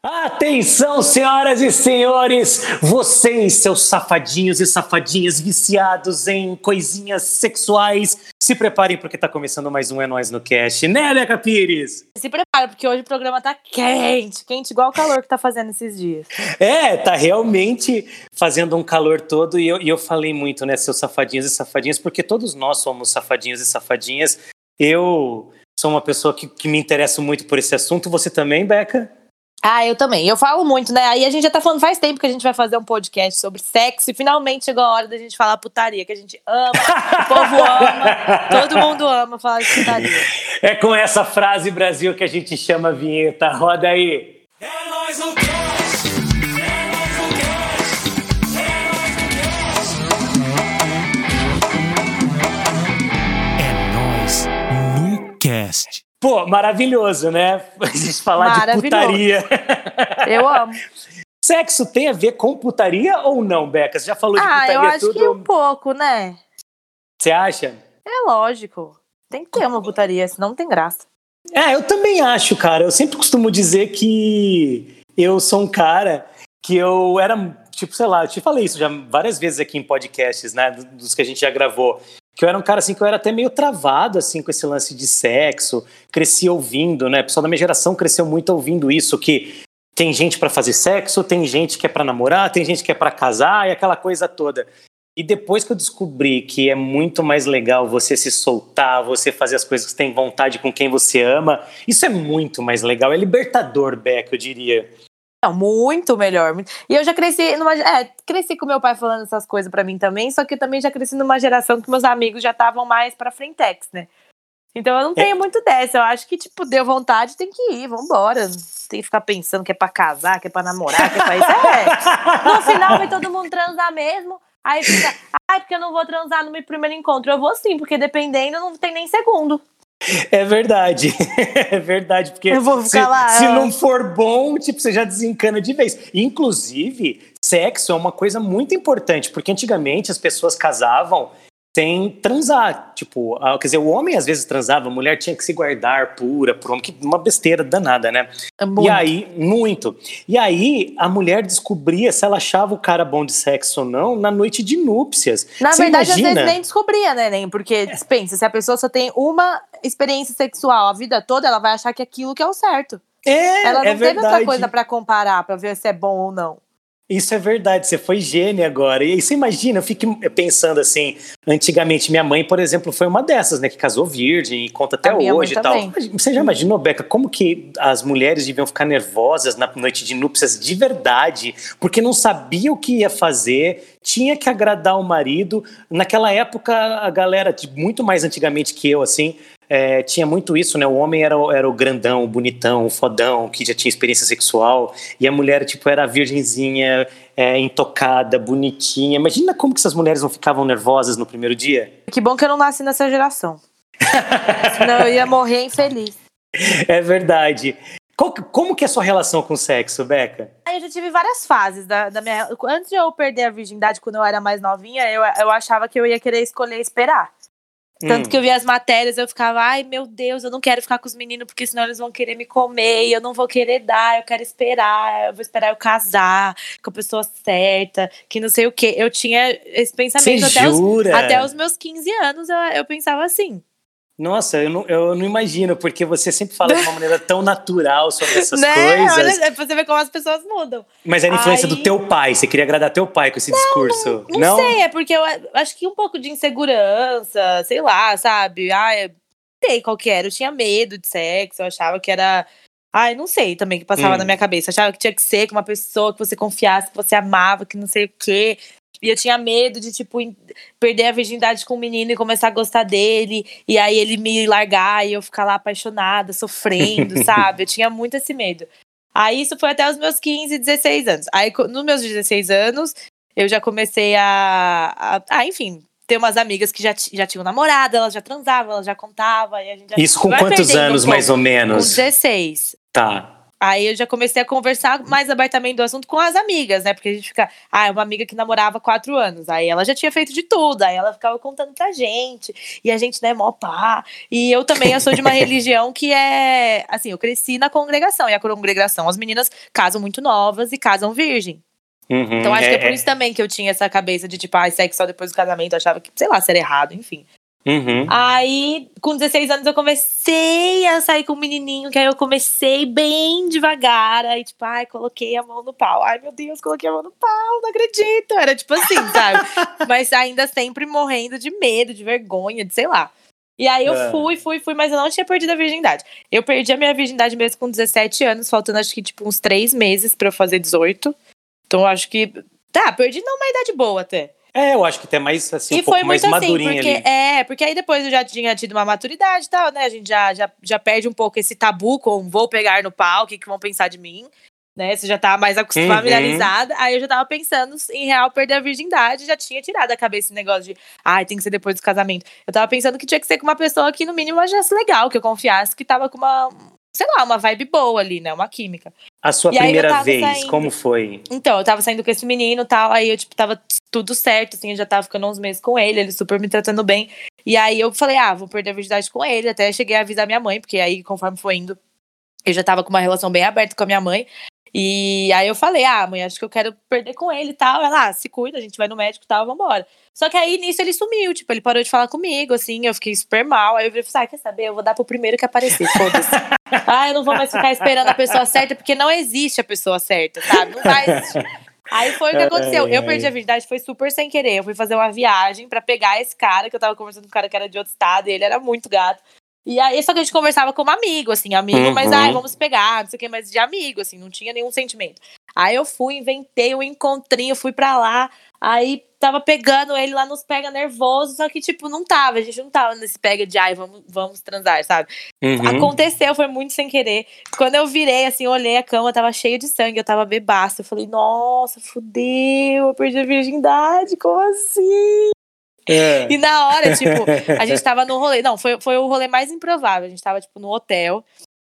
Atenção, senhoras e senhores, vocês, seus safadinhos e safadinhas viciados em coisinhas sexuais, se preparem porque tá começando mais um É Nós no Cast, né, Leca Pires? Se prepara, porque hoje o programa tá quente, quente igual o calor que tá fazendo esses dias. É, tá realmente fazendo um calor todo e eu, e eu falei muito, né, seus safadinhos e safadinhas, porque todos nós somos safadinhos e safadinhas. Eu sou uma pessoa que, que me interessa muito por esse assunto, você também, Beca? Ah, eu também. Eu falo muito, né? Aí a gente já tá falando faz tempo que a gente vai fazer um podcast sobre sexo e finalmente chegou a hora da gente falar putaria, que a gente ama, o povo ama, todo mundo ama falar de putaria. É com essa frase, Brasil, que a gente chama a vinheta. Roda aí. É nóis no cast! É nóis no cast! Pô, maravilhoso, né? A gente falar de putaria. Eu amo. Sexo tem a ver com putaria ou não, Beca? Você já falou de ah, putaria eu acho tudo? que um pouco, né? Você acha? É lógico. Tem que ter uma putaria, senão não tem graça. É, eu também acho, cara. Eu sempre costumo dizer que eu sou um cara que eu era, tipo, sei lá, eu te falei isso já várias vezes aqui em podcasts, né? Dos que a gente já gravou que eu era um cara assim que eu era até meio travado assim com esse lance de sexo, cresci ouvindo, né? O pessoal da minha geração cresceu muito ouvindo isso que tem gente para fazer sexo, tem gente que é para namorar, tem gente que é para casar e aquela coisa toda. E depois que eu descobri que é muito mais legal você se soltar, você fazer as coisas que você tem vontade com quem você ama, isso é muito mais legal, é libertador, Beck, eu diria. Não, muito melhor. E eu já cresci numa. É, cresci com meu pai falando essas coisas para mim também, só que eu também já cresci numa geração que meus amigos já estavam mais pra frentex, né? Então eu não tenho é. muito dessa. Eu acho que, tipo, deu vontade, tem que ir, vambora. Tem que ficar pensando que é pra casar, que é pra namorar, que é pra isso. É. No final vai todo mundo transar mesmo. Aí fica, ai, porque eu não vou transar no meu primeiro encontro. Eu vou sim, porque dependendo, não tem nem segundo. É verdade, é verdade, porque se, lá, se, não for bom, tipo, você já desencana de vez. Inclusive, sexo é uma coisa muito importante, porque antigamente as pessoas casavam sem transar. Tipo, quer dizer, o homem às vezes transava, a mulher tinha que se guardar pura por homem, que uma besteira danada, né? É e aí, muito. E aí, a mulher descobria se ela achava o cara bom de sexo ou não na noite de núpcias. Na Você verdade, imagina? às vezes nem descobria, né, nem? Porque, pensa, se a pessoa só tem uma experiência sexual a vida toda, ela vai achar que aquilo que é o certo. É, ela não é teve verdade. outra coisa para comparar, para ver se é bom ou não. Isso é verdade, você foi gênio agora. E aí você imagina, eu fico pensando assim, antigamente minha mãe, por exemplo, foi uma dessas, né, que casou virgem e conta até hoje e tal. Você já imaginou, Beca, como que as mulheres deviam ficar nervosas na noite de núpcias de verdade, porque não sabia o que ia fazer, tinha que agradar o marido. Naquela época, a galera, muito mais antigamente que eu, assim, é, tinha muito isso, né? O homem era, era o grandão, o bonitão, o fodão, que já tinha experiência sexual, e a mulher, tipo, era a virgenzinha, é, intocada, bonitinha. Imagina como que essas mulheres não ficavam nervosas no primeiro dia. Que bom que eu não nasci nessa geração. Senão eu ia morrer infeliz. É verdade. como que é a sua relação com o sexo, Beca? Eu já tive várias fases da, da minha. Antes de eu perder a virgindade, quando eu era mais novinha, eu, eu achava que eu ia querer escolher esperar. Tanto hum. que eu via as matérias, eu ficava, ai meu Deus, eu não quero ficar com os meninos, porque senão eles vão querer me comer, eu não vou querer dar, eu quero esperar, eu vou esperar eu casar com a pessoa certa, que não sei o quê. Eu tinha esse pensamento até os, até os, meus 15 anos, eu, eu pensava assim. Nossa, eu não, eu não imagino, porque você sempre fala de uma maneira tão natural sobre essas né? coisas. Olha, é você ver como as pessoas mudam. Mas era a influência Aí... do teu pai, você queria agradar teu pai com esse não, discurso. Não, não, sei, é porque eu acho que um pouco de insegurança, sei lá, sabe? Ah, eu não sei qual que era, eu tinha medo de sexo, eu achava que era. Ai, não sei também o que passava hum. na minha cabeça. Eu achava que tinha que ser com uma pessoa que você confiasse, que você amava, que não sei o quê. E eu tinha medo de, tipo, perder a virgindade com o menino e começar a gostar dele. E aí ele me largar e eu ficar lá apaixonada, sofrendo, sabe? Eu tinha muito esse medo. Aí isso foi até os meus 15, 16 anos. Aí, nos meus 16 anos, eu já comecei a. a, a enfim, ter umas amigas que já, já tinham namorado, elas já transavam, elas já contavam. Isso com quantos anos, um mais ou menos? Com 16. Tá. Aí eu já comecei a conversar mais abertamente do assunto com as amigas, né? Porque a gente fica. Ah, é uma amiga que namorava quatro anos. Aí ela já tinha feito de tudo. Aí ela ficava contando pra gente. E a gente, né, mó pá. E eu também, eu sou de uma religião que é. Assim, eu cresci na congregação. E a congregação, as meninas casam muito novas e casam virgem. Uhum, então acho é, que é por é. isso também que eu tinha essa cabeça de tipo, ah, sexo só depois do casamento. Eu achava que, sei lá, ser errado, enfim. Uhum. Aí, com 16 anos, eu comecei a sair com um menininho, que aí eu comecei bem devagar. Aí, tipo, ai, coloquei a mão no pau. Ai, meu Deus, coloquei a mão no pau, não acredito. Era tipo assim, sabe? mas ainda sempre morrendo de medo, de vergonha, de sei lá. E aí eu é. fui, fui, fui, mas eu não tinha perdido a virgindade. Eu perdi a minha virgindade mesmo com 17 anos, faltando acho que tipo uns 3 meses para eu fazer 18. Então eu acho que. Tá, perdi não uma idade boa até. É, eu acho que até mais assim, e um pouco mais assim, madurinha porque, ali. É, porque aí depois eu já tinha tido uma maturidade e tal, né? A gente já, já, já perde um pouco esse tabu com vou pegar no pau, o que, que vão pensar de mim. Né, você já tá mais uhum. familiarizada. Aí eu já tava pensando em real perder a virgindade, já tinha tirado da cabeça esse negócio de, ai, ah, tem que ser depois do casamento. Eu tava pensando que tinha que ser com uma pessoa que, no mínimo, achasse legal, que eu confiasse que tava com uma, sei lá, uma vibe boa ali, né? Uma química. A sua e primeira vez, saindo... como foi? Então, eu tava saindo com esse menino e tal, aí eu, tipo, tava tudo certo, assim, eu já tava ficando uns meses com ele, ele super me tratando bem. E aí eu falei, ah, vou perder a virgindade com ele, até cheguei a avisar minha mãe, porque aí, conforme foi indo, eu já tava com uma relação bem aberta com a minha mãe. E aí eu falei, ah, mãe, acho que eu quero perder com ele e tal. Ela, ah, se cuida, a gente vai no médico e tal, vambora. Só que aí nisso ele sumiu, tipo, ele parou de falar comigo, assim, eu fiquei super mal. Aí eu falei, ah, quer saber? Eu vou dar pro primeiro que aparecer, foda-se. ah, eu não vou mais ficar esperando a pessoa certa, porque não existe a pessoa certa, sabe? Não vai existir. Aí foi o que aconteceu. Eu perdi a virgindade, foi super sem querer. Eu fui fazer uma viagem para pegar esse cara, que eu tava conversando com um cara que era de outro estado, e ele era muito gato. E aí, só que a gente conversava como amigo, assim, amigo, uhum. mas ai, vamos pegar, não sei o que, mas de amigo, assim, não tinha nenhum sentimento. Aí eu fui, inventei um encontrinho, fui pra lá, aí tava pegando ele lá nos pega nervoso, só que, tipo, não tava, a gente não tava nesse pega de ai, vamos, vamos transar, sabe? Uhum. Aconteceu, foi muito sem querer. Quando eu virei, assim, olhei a cama, tava cheia de sangue, eu tava bebaço. Eu falei, nossa, fudeu, eu perdi a virgindade, como assim? É. E na hora, tipo, a gente tava no rolê. Não, foi, foi o rolê mais improvável. A gente tava, tipo, no hotel.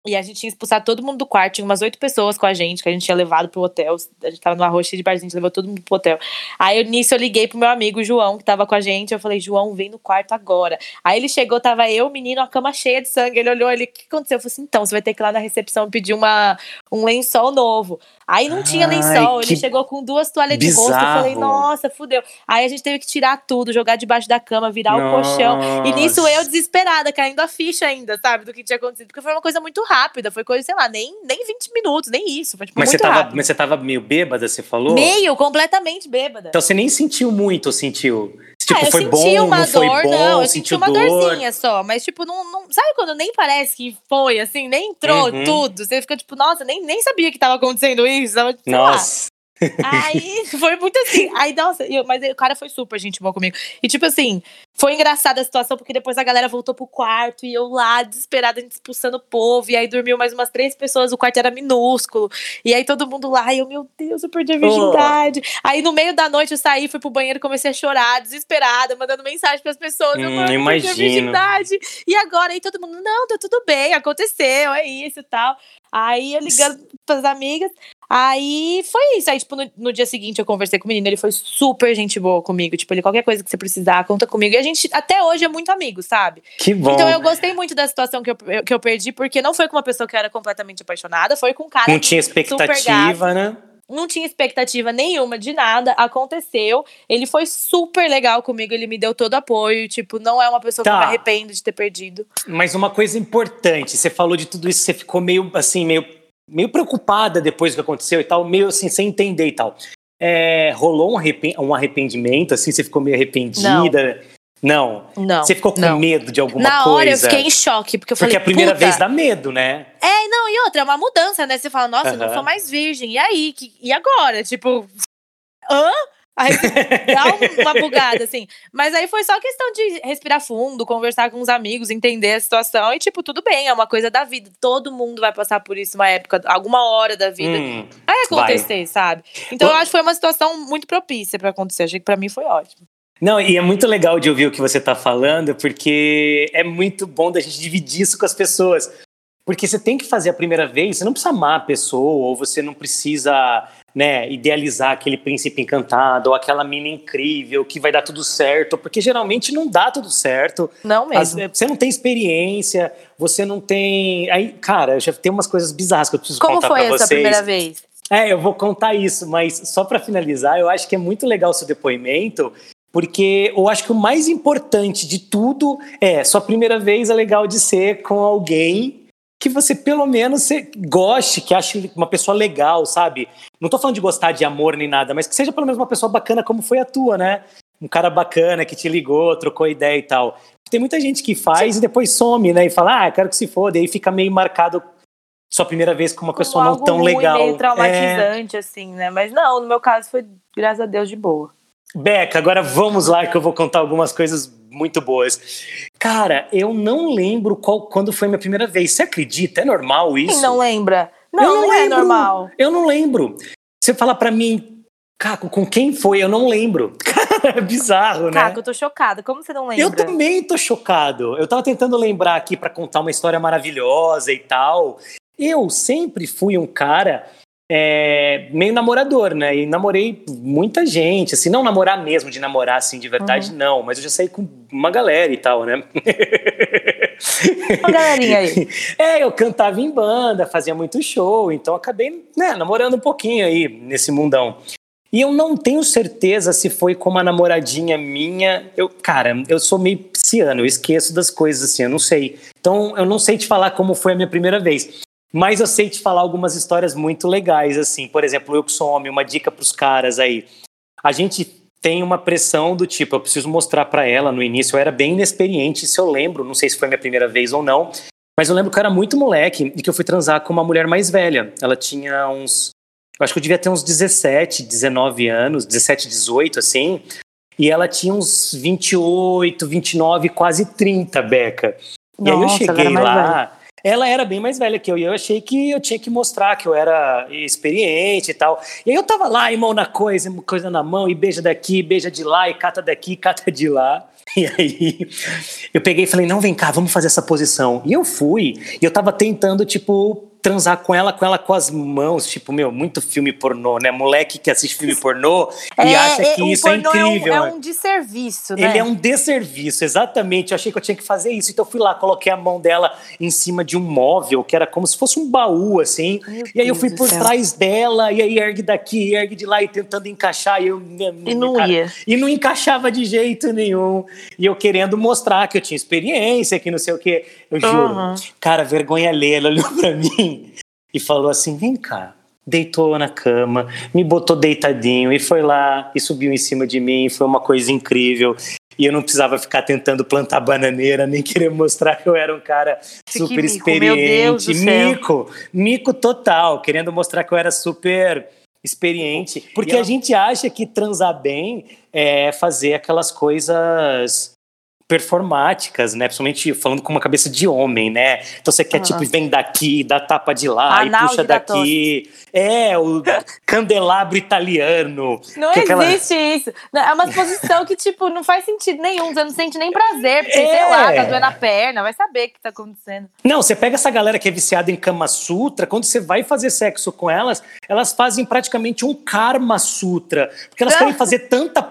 E a gente tinha expulsado todo mundo do quarto, tinha umas oito pessoas com a gente, que a gente tinha levado pro hotel. A gente tava no arroz de barzinho, a gente levou todo mundo pro hotel. Aí nisso eu liguei pro meu amigo João, que tava com a gente. Eu falei, João, vem no quarto agora. Aí ele chegou, tava eu, o menino, a cama cheia de sangue. Ele olhou, ele, o que aconteceu? Eu falei assim, então, você vai ter que ir lá na recepção pedir uma, um lençol novo. Aí não tinha lençol, Ai, ele chegou com duas toalhas bizarro. de rosto. Eu falei, nossa, fudeu. Aí a gente teve que tirar tudo, jogar debaixo da cama, virar nossa. o colchão. E nisso eu desesperada, caindo a ficha ainda, sabe, do que tinha acontecido. Porque foi uma coisa muito rápida, foi coisa, sei lá, nem, nem 20 minutos, nem isso. Foi, tipo, mas, você tava, mas você tava meio bêbada, você falou? Meio, completamente bêbada. Então você nem sentiu muito, sentiu? Tipo, ah, eu foi senti bom, uma não foi dor, bom, não, eu senti uma dor. dorzinha só, mas tipo, não, não, sabe quando nem parece que foi, assim, nem entrou uhum. tudo, você fica tipo, nossa, nem, nem sabia que tava acontecendo isso, tava, nossa. Lá. Aí foi muito assim. Aí, nossa, eu, mas o cara foi super gente boa comigo. E tipo assim, foi engraçada a situação, porque depois a galera voltou pro quarto e eu lá, desesperada, expulsando o povo. E aí dormiu mais umas três pessoas, o quarto era minúsculo. E aí todo mundo lá, e eu, meu Deus, eu perdi a virgindade. Oh. Aí no meio da noite eu saí, fui pro banheiro, comecei a chorar, desesperada, mandando mensagem pras pessoas. Hum, eu, perdi a virgindade. E agora aí todo mundo, não, tá tudo bem, aconteceu, é isso e tal. Aí eu ligando pras amigas. Aí foi isso. Aí, tipo, no, no, dia seguinte eu conversei com o menino, ele foi super gente boa comigo. Tipo, ele, qualquer coisa que você precisar, conta comigo. E a gente, até hoje, é muito amigo, sabe? Que bom. Então eu gostei muito da situação que eu, que eu perdi, porque não foi com uma pessoa que eu era completamente apaixonada, foi com um cara. Não tinha expectativa, né? Não tinha expectativa nenhuma de nada, aconteceu. Ele foi super legal comigo, ele me deu todo apoio. Tipo, não é uma pessoa tá. que eu me arrependo de ter perdido. Mas uma coisa importante, você falou de tudo isso, você ficou meio assim, meio meio preocupada depois do que aconteceu e tal, meio assim, sem entender e tal. É, rolou um arrependimento, assim, você ficou meio arrependida? Não. Não. Você ficou com não. medo de alguma Na coisa? Na hora eu fiquei em choque, porque eu falei, Porque a primeira vez dá medo, né? É, não, e outra, é uma mudança, né? Você fala, nossa, não sou mais virgem, e aí? Que, e agora? Tipo, hã? Aí dá uma bugada, assim. Mas aí foi só questão de respirar fundo, conversar com os amigos, entender a situação. E, tipo, tudo bem, é uma coisa da vida. Todo mundo vai passar por isso uma época, alguma hora da vida. Hum, vai acontecer, vai. sabe? Então Bom, eu acho que foi uma situação muito propícia para acontecer. Achei que pra mim foi ótimo. Não, e é muito legal de ouvir o que você está falando, porque é muito bom da gente dividir isso com as pessoas. Porque você tem que fazer a primeira vez, você não precisa amar a pessoa, ou você não precisa né, idealizar aquele príncipe encantado, ou aquela mina incrível que vai dar tudo certo, porque geralmente não dá tudo certo. Não mesmo. Você não tem experiência, você não tem. Aí, cara, já tem umas coisas bizarras que eu preciso Como contar pra vocês. Como foi essa primeira vez? É, eu vou contar isso, mas só para finalizar, eu acho que é muito legal o seu depoimento, porque eu acho que o mais importante de tudo é sua primeira vez é legal de ser com alguém que você pelo menos goste, que ache uma pessoa legal, sabe? Não tô falando de gostar de amor nem nada, mas que seja pelo menos uma pessoa bacana como foi a tua, né? Um cara bacana que te ligou, trocou ideia e tal. Tem muita gente que faz Sim. e depois some, né? E fala, ah, quero que se foda. E aí fica meio marcado sua primeira vez com uma pessoa não tão ruim, legal. meio traumatizante, é... assim, né? Mas não, no meu caso foi, graças a Deus, de boa. Beca, agora vamos lá que eu vou contar algumas coisas muito boas. Cara, eu não lembro qual, quando foi a minha primeira vez. Você acredita? É normal isso? Quem não lembra? Não, não, não é normal. Eu não lembro. Você fala para mim, Caco, com quem foi? Eu não lembro. Cara, é bizarro, né? Caco, eu tô chocada. Como você não lembra? Eu também tô chocado. Eu tava tentando lembrar aqui para contar uma história maravilhosa e tal. Eu sempre fui um cara é, meio namorador, né? E namorei muita gente, assim, não namorar mesmo, de namorar assim de verdade, uhum. não, mas eu já saí com uma galera e tal, né? Uma galerinha aí. É, eu cantava em banda, fazia muito show, então acabei né, namorando um pouquinho aí nesse mundão. E eu não tenho certeza se foi com uma namoradinha minha. Eu, cara, eu sou meio pisciano, eu esqueço das coisas assim, eu não sei. Então, eu não sei te falar como foi a minha primeira vez. Mas eu sei te falar algumas histórias muito legais, assim. Por exemplo, eu que sou homem, uma dica para os caras aí. A gente tem uma pressão do tipo, eu preciso mostrar para ela no início. Eu era bem inexperiente, se eu lembro, não sei se foi minha primeira vez ou não, mas eu lembro que eu era muito moleque e que eu fui transar com uma mulher mais velha. Ela tinha uns. Eu acho que eu devia ter uns 17, 19 anos, 17, 18, assim. E ela tinha uns 28, 29, quase 30, Beca. E Nossa, aí eu cheguei lá. Velha. Ela era bem mais velha que eu e eu achei que eu tinha que mostrar que eu era experiente e tal. E aí eu tava lá, e mão na coisa, coisa na mão, e beija daqui, beija de lá, e cata daqui, cata de lá. E aí eu peguei e falei: não, vem cá, vamos fazer essa posição. E eu fui, e eu tava tentando, tipo, transar com ela, com ela com as mãos, tipo, meu, muito filme pornô, né? Moleque que assiste filme pornô é, e acha que isso é incrível. É um, é um desserviço, né? Ele é um desserviço, exatamente. Eu achei que eu tinha que fazer isso. Então eu fui lá, coloquei a mão dela em cima de um móvel, que era como se fosse um baú, assim. Meu e aí eu fui por trás dela, e aí ergue daqui, ergue de lá, e tentando encaixar. E, eu, e não cara, ia. E não encaixava de jeito nenhum. E eu querendo mostrar que eu tinha experiência, que não sei o quê. Eu juro. Uhum. Cara, vergonha ler, ela olhou pra mim e falou assim: vem cá. Deitou na cama, me botou deitadinho e foi lá e subiu em cima de mim. Foi uma coisa incrível e eu não precisava ficar tentando plantar bananeira, nem querer mostrar que eu era um cara super mico, experiente. mico, mico total, querendo mostrar que eu era super experiente. Porque a gente acha que transar bem é fazer aquelas coisas performáticas, né? Principalmente falando com uma cabeça de homem, né? Então você quer, uhum. tipo, vem daqui, dá tapa de lá e puxa daqui. É, o candelabro italiano. Não existe aquela... isso. É uma posição que, tipo, não faz sentido nenhum. Você não sente nem prazer, porque, é. sei lá, tá doendo a perna, vai saber o que tá acontecendo. Não, você pega essa galera que é viciada em Kama Sutra, quando você vai fazer sexo com elas, elas fazem praticamente um Karma Sutra. Porque elas querem fazer tanta,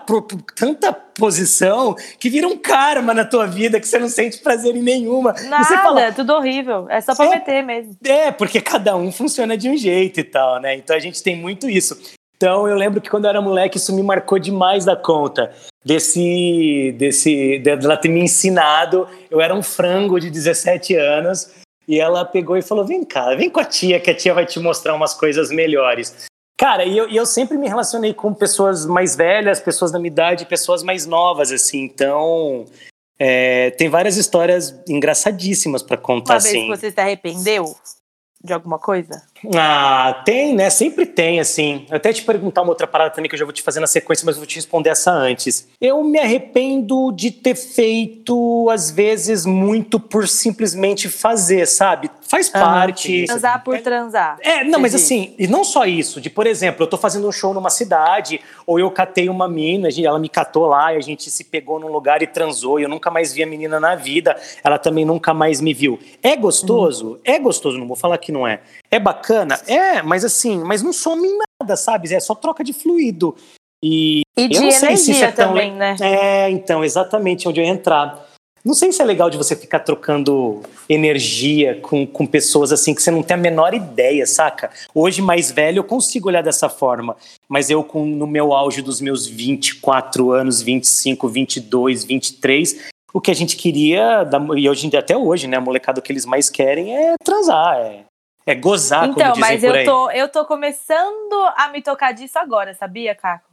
tanta posição que vira um karma na tua vida que você não sente prazer em nenhuma. Nada, você fala, tudo horrível. É só pra é, meter mesmo. É, porque cada um funciona de um jeito e tal, né? Então a gente tem muito isso. Então eu lembro que quando eu era moleque isso me marcou demais da conta. Desse, desse, dela ter me ensinado. Eu era um frango de 17 anos e ela pegou e falou: Vem cá, vem com a tia, que a tia vai te mostrar umas coisas melhores. Cara, e eu, e eu sempre me relacionei com pessoas mais velhas, pessoas da minha idade, pessoas mais novas, assim. Então, é, tem várias histórias engraçadíssimas para contar, Uma assim. vez que você se arrependeu de alguma coisa? Ah, tem, né? Sempre tem, assim. Eu até te perguntar uma outra parada também que eu já vou te fazer na sequência, mas eu vou te responder essa antes. Eu me arrependo de ter feito, às vezes, muito por simplesmente fazer, sabe? Faz ah, parte. Transar por transar. É, não, mas assim, e não só isso, de, por exemplo, eu tô fazendo um show numa cidade, ou eu catei uma mina, ela me catou lá e a gente se pegou num lugar e transou, e eu nunca mais vi a menina na vida, ela também nunca mais me viu. É gostoso? Uhum. É gostoso, não vou falar que não é. É bacana? É, mas assim, mas não some em nada, sabe? É só troca de fluido. E, e de energia é também, né? É, então, exatamente onde eu ia entrar. Não sei se é legal de você ficar trocando energia com, com pessoas assim que você não tem a menor ideia, saca? Hoje, mais velho, eu consigo olhar dessa forma. Mas eu, com, no meu auge dos meus 24 anos, 25, 22, 23, o que a gente queria, e hoje até hoje, né? A molecada, o que eles mais querem é transar, é, é gozar, então, como mas eu tô, eu tô começando a me tocar disso agora, sabia, Caco?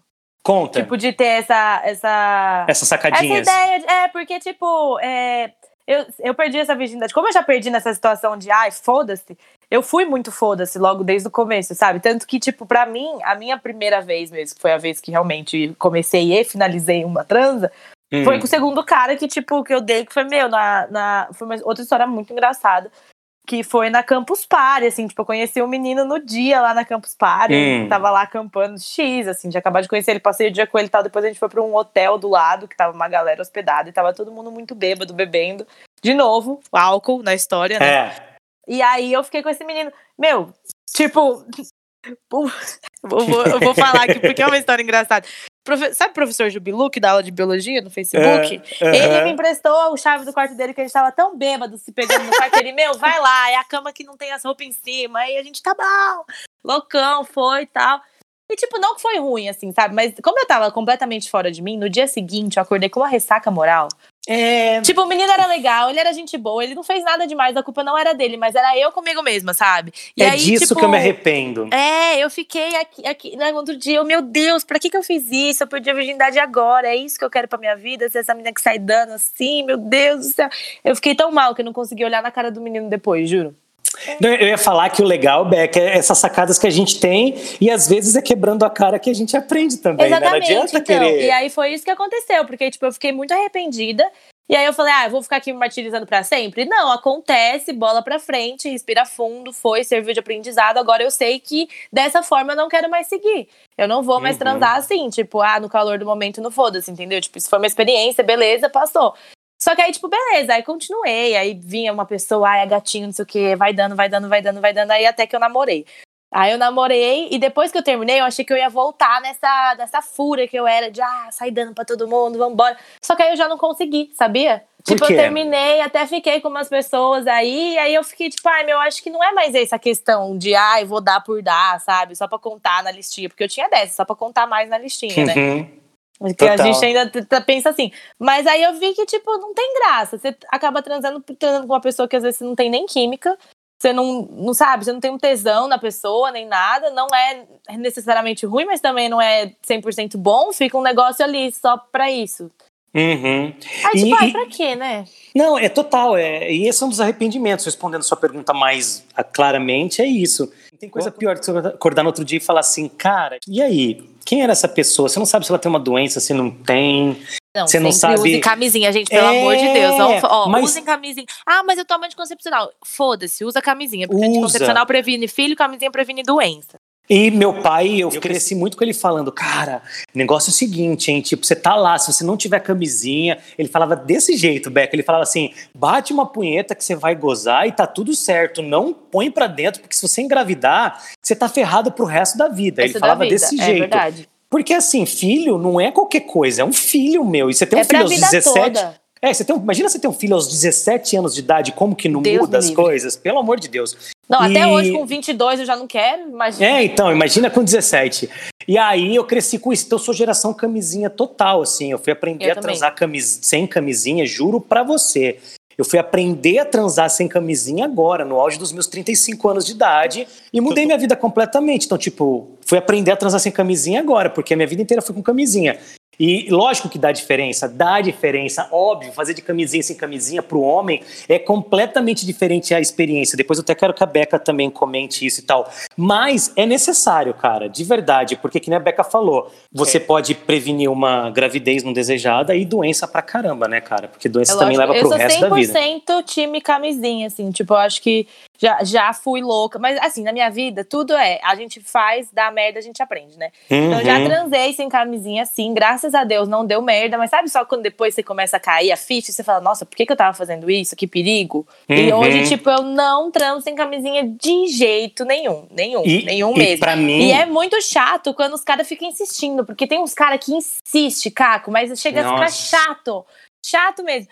Conta. Tipo, de ter essa. Essa, essa sacadinha. Essa ideia. De, é, porque, tipo, é, eu, eu perdi essa virgindade. Como eu já perdi nessa situação de, ai, foda-se, eu fui muito foda-se logo desde o começo, sabe? Tanto que, tipo, pra mim, a minha primeira vez mesmo, que foi a vez que realmente comecei e finalizei uma transa, hum. foi com o segundo cara que, tipo, que eu dei, que foi meu, na. na foi uma outra história muito engraçada que foi na Campus Party, assim, tipo, eu conheci um menino no dia lá na Campus Party, hum. tava lá acampando X, assim, de acabar de conhecer ele, passei o dia com ele e tal, depois a gente foi pra um hotel do lado, que tava uma galera hospedada, e tava todo mundo muito bêbado, bebendo, de novo, álcool na história, né? É. E aí eu fiquei com esse menino, meu, tipo, vou, vou, vou falar aqui porque é uma história engraçada. Profe sabe o professor Jubilu, que dá aula de biologia no Facebook? É, ele me emprestou a chave do quarto dele, que a gente tava tão bêbado se pegando no quarto. Ele, meu, vai lá, é a cama que não tem as roupas em cima. Aí a gente tá bom, loucão, foi e tal. E, tipo, não que foi ruim, assim, sabe? Mas como eu tava completamente fora de mim, no dia seguinte eu acordei com uma ressaca moral. É... Tipo, o menino era legal, ele era gente boa, ele não fez nada demais, a culpa não era dele, mas era eu comigo mesma, sabe? E é aí, disso tipo, que eu me arrependo. É, eu fiquei aqui, aqui né, outro dia, eu, meu Deus, pra que que eu fiz isso? Eu perdi a virgindade agora, é isso que eu quero pra minha vida? Se essa menina que sai dando assim, meu Deus do céu. Eu fiquei tão mal que eu não consegui olhar na cara do menino depois, juro. Eu ia falar que o legal, Beck, é essas sacadas que a gente tem e às vezes é quebrando a cara que a gente aprende também. Exatamente, né? Não adianta então. querer. E aí foi isso que aconteceu, porque tipo, eu fiquei muito arrependida. E aí eu falei, ah, eu vou ficar aqui me martirizando para sempre? Não, acontece, bola para frente, respira fundo, foi, serviu de aprendizado. Agora eu sei que dessa forma eu não quero mais seguir. Eu não vou mais uhum. transar assim, tipo, ah, no calor do momento não foda-se, entendeu? Tipo, isso foi uma experiência, beleza, passou. Só que aí, tipo, beleza, aí continuei. Aí vinha uma pessoa, ai, é gatinho, não sei o quê, vai dando, vai dando, vai dando, vai dando, aí até que eu namorei. Aí eu namorei e depois que eu terminei, eu achei que eu ia voltar nessa, nessa fúria que eu era de, ah, sai dando pra todo mundo, vambora. Só que aí eu já não consegui, sabia? Por tipo, eu terminei, até fiquei com umas pessoas aí, e aí eu fiquei tipo, ai, meu, acho que não é mais essa questão de, ai, vou dar por dar, sabe? Só pra contar na listinha, porque eu tinha dessa, só pra contar mais na listinha, né? Porque Total. a gente ainda pensa assim. Mas aí eu vi que, tipo, não tem graça. Você acaba transando, transando com uma pessoa que às vezes não tem nem química. Você não, não sabe, você não tem um tesão na pessoa, nem nada. Não é necessariamente ruim, mas também não é 100% bom. Fica um negócio ali só pra isso. Uhum. Aí, tipo, e, ai, pra quê, né? Não, é total. É, e esse é um dos arrependimentos. Respondendo sua pergunta mais ah, claramente, é isso. Não tem coisa pior que você acordar no outro dia e falar assim, cara, e aí? Quem era essa pessoa? Você não sabe se ela tem uma doença, se não tem. Não, você não sabe. Use camisinha, gente, pelo é, amor de Deus. Vamos, ó, mas... usem camisinha. Ah, mas eu tomo anticoncepcional. Foda-se, usa camisinha. Porque usa. anticoncepcional previne filho, camisinha previne doença. E meu pai, eu, eu cresci muito com ele falando, cara, o negócio é o seguinte, hein? Tipo, você tá lá, se você não tiver camisinha, ele falava desse jeito, Beca. Ele falava assim: bate uma punheta que você vai gozar e tá tudo certo. Não põe pra dentro, porque se você engravidar, você tá ferrado pro resto da vida. ele falava vida. desse é jeito. Verdade. Porque assim, filho não é qualquer coisa, é um filho meu. E você tem um é filho aos 17. Toda. É, você tem um, imagina você ter um filho aos 17 anos de idade, como que não Deus muda as coisas? Pelo amor de Deus. Não, e... até hoje com 22 eu já não quero, imagina. É, então, imagina com 17. E aí eu cresci com isso, então eu sou geração camisinha total, assim. Eu fui aprender eu a também. transar camis... sem camisinha, juro pra você. Eu fui aprender a transar sem camisinha agora, no auge dos meus 35 anos de idade, e mudei minha vida completamente. Então, tipo, fui aprender a transar sem camisinha agora, porque a minha vida inteira foi com camisinha. E lógico que dá diferença, dá diferença, óbvio, fazer de camisinha sem camisinha para o homem é completamente diferente a experiência. Depois eu até quero que a Beca também comente isso e tal. Mas é necessário, cara, de verdade, porque que nem a Beca falou, você é. pode prevenir uma gravidez não desejada e doença pra caramba, né, cara? Porque doença é também leva pro resto da vida. Eu sou 100% time camisinha, assim, tipo, eu acho que Já, já fui louca. Mas, assim, na minha vida, tudo é. A gente faz, dá merda, a gente aprende, né? Uhum. Então, já transei sem camisinha, sim. Graças a Deus, não deu merda. Mas sabe só quando depois você começa a cair a ficha você fala, nossa, por que, que eu tava fazendo isso? Que perigo. Uhum. E hoje, tipo, eu não transo sem camisinha de jeito nenhum. Nenhum. E, nenhum e mesmo. Pra mim... E é muito chato quando os caras ficam insistindo. Porque tem uns caras que insistem, Caco, mas chega nossa. a ficar chato. Chato mesmo.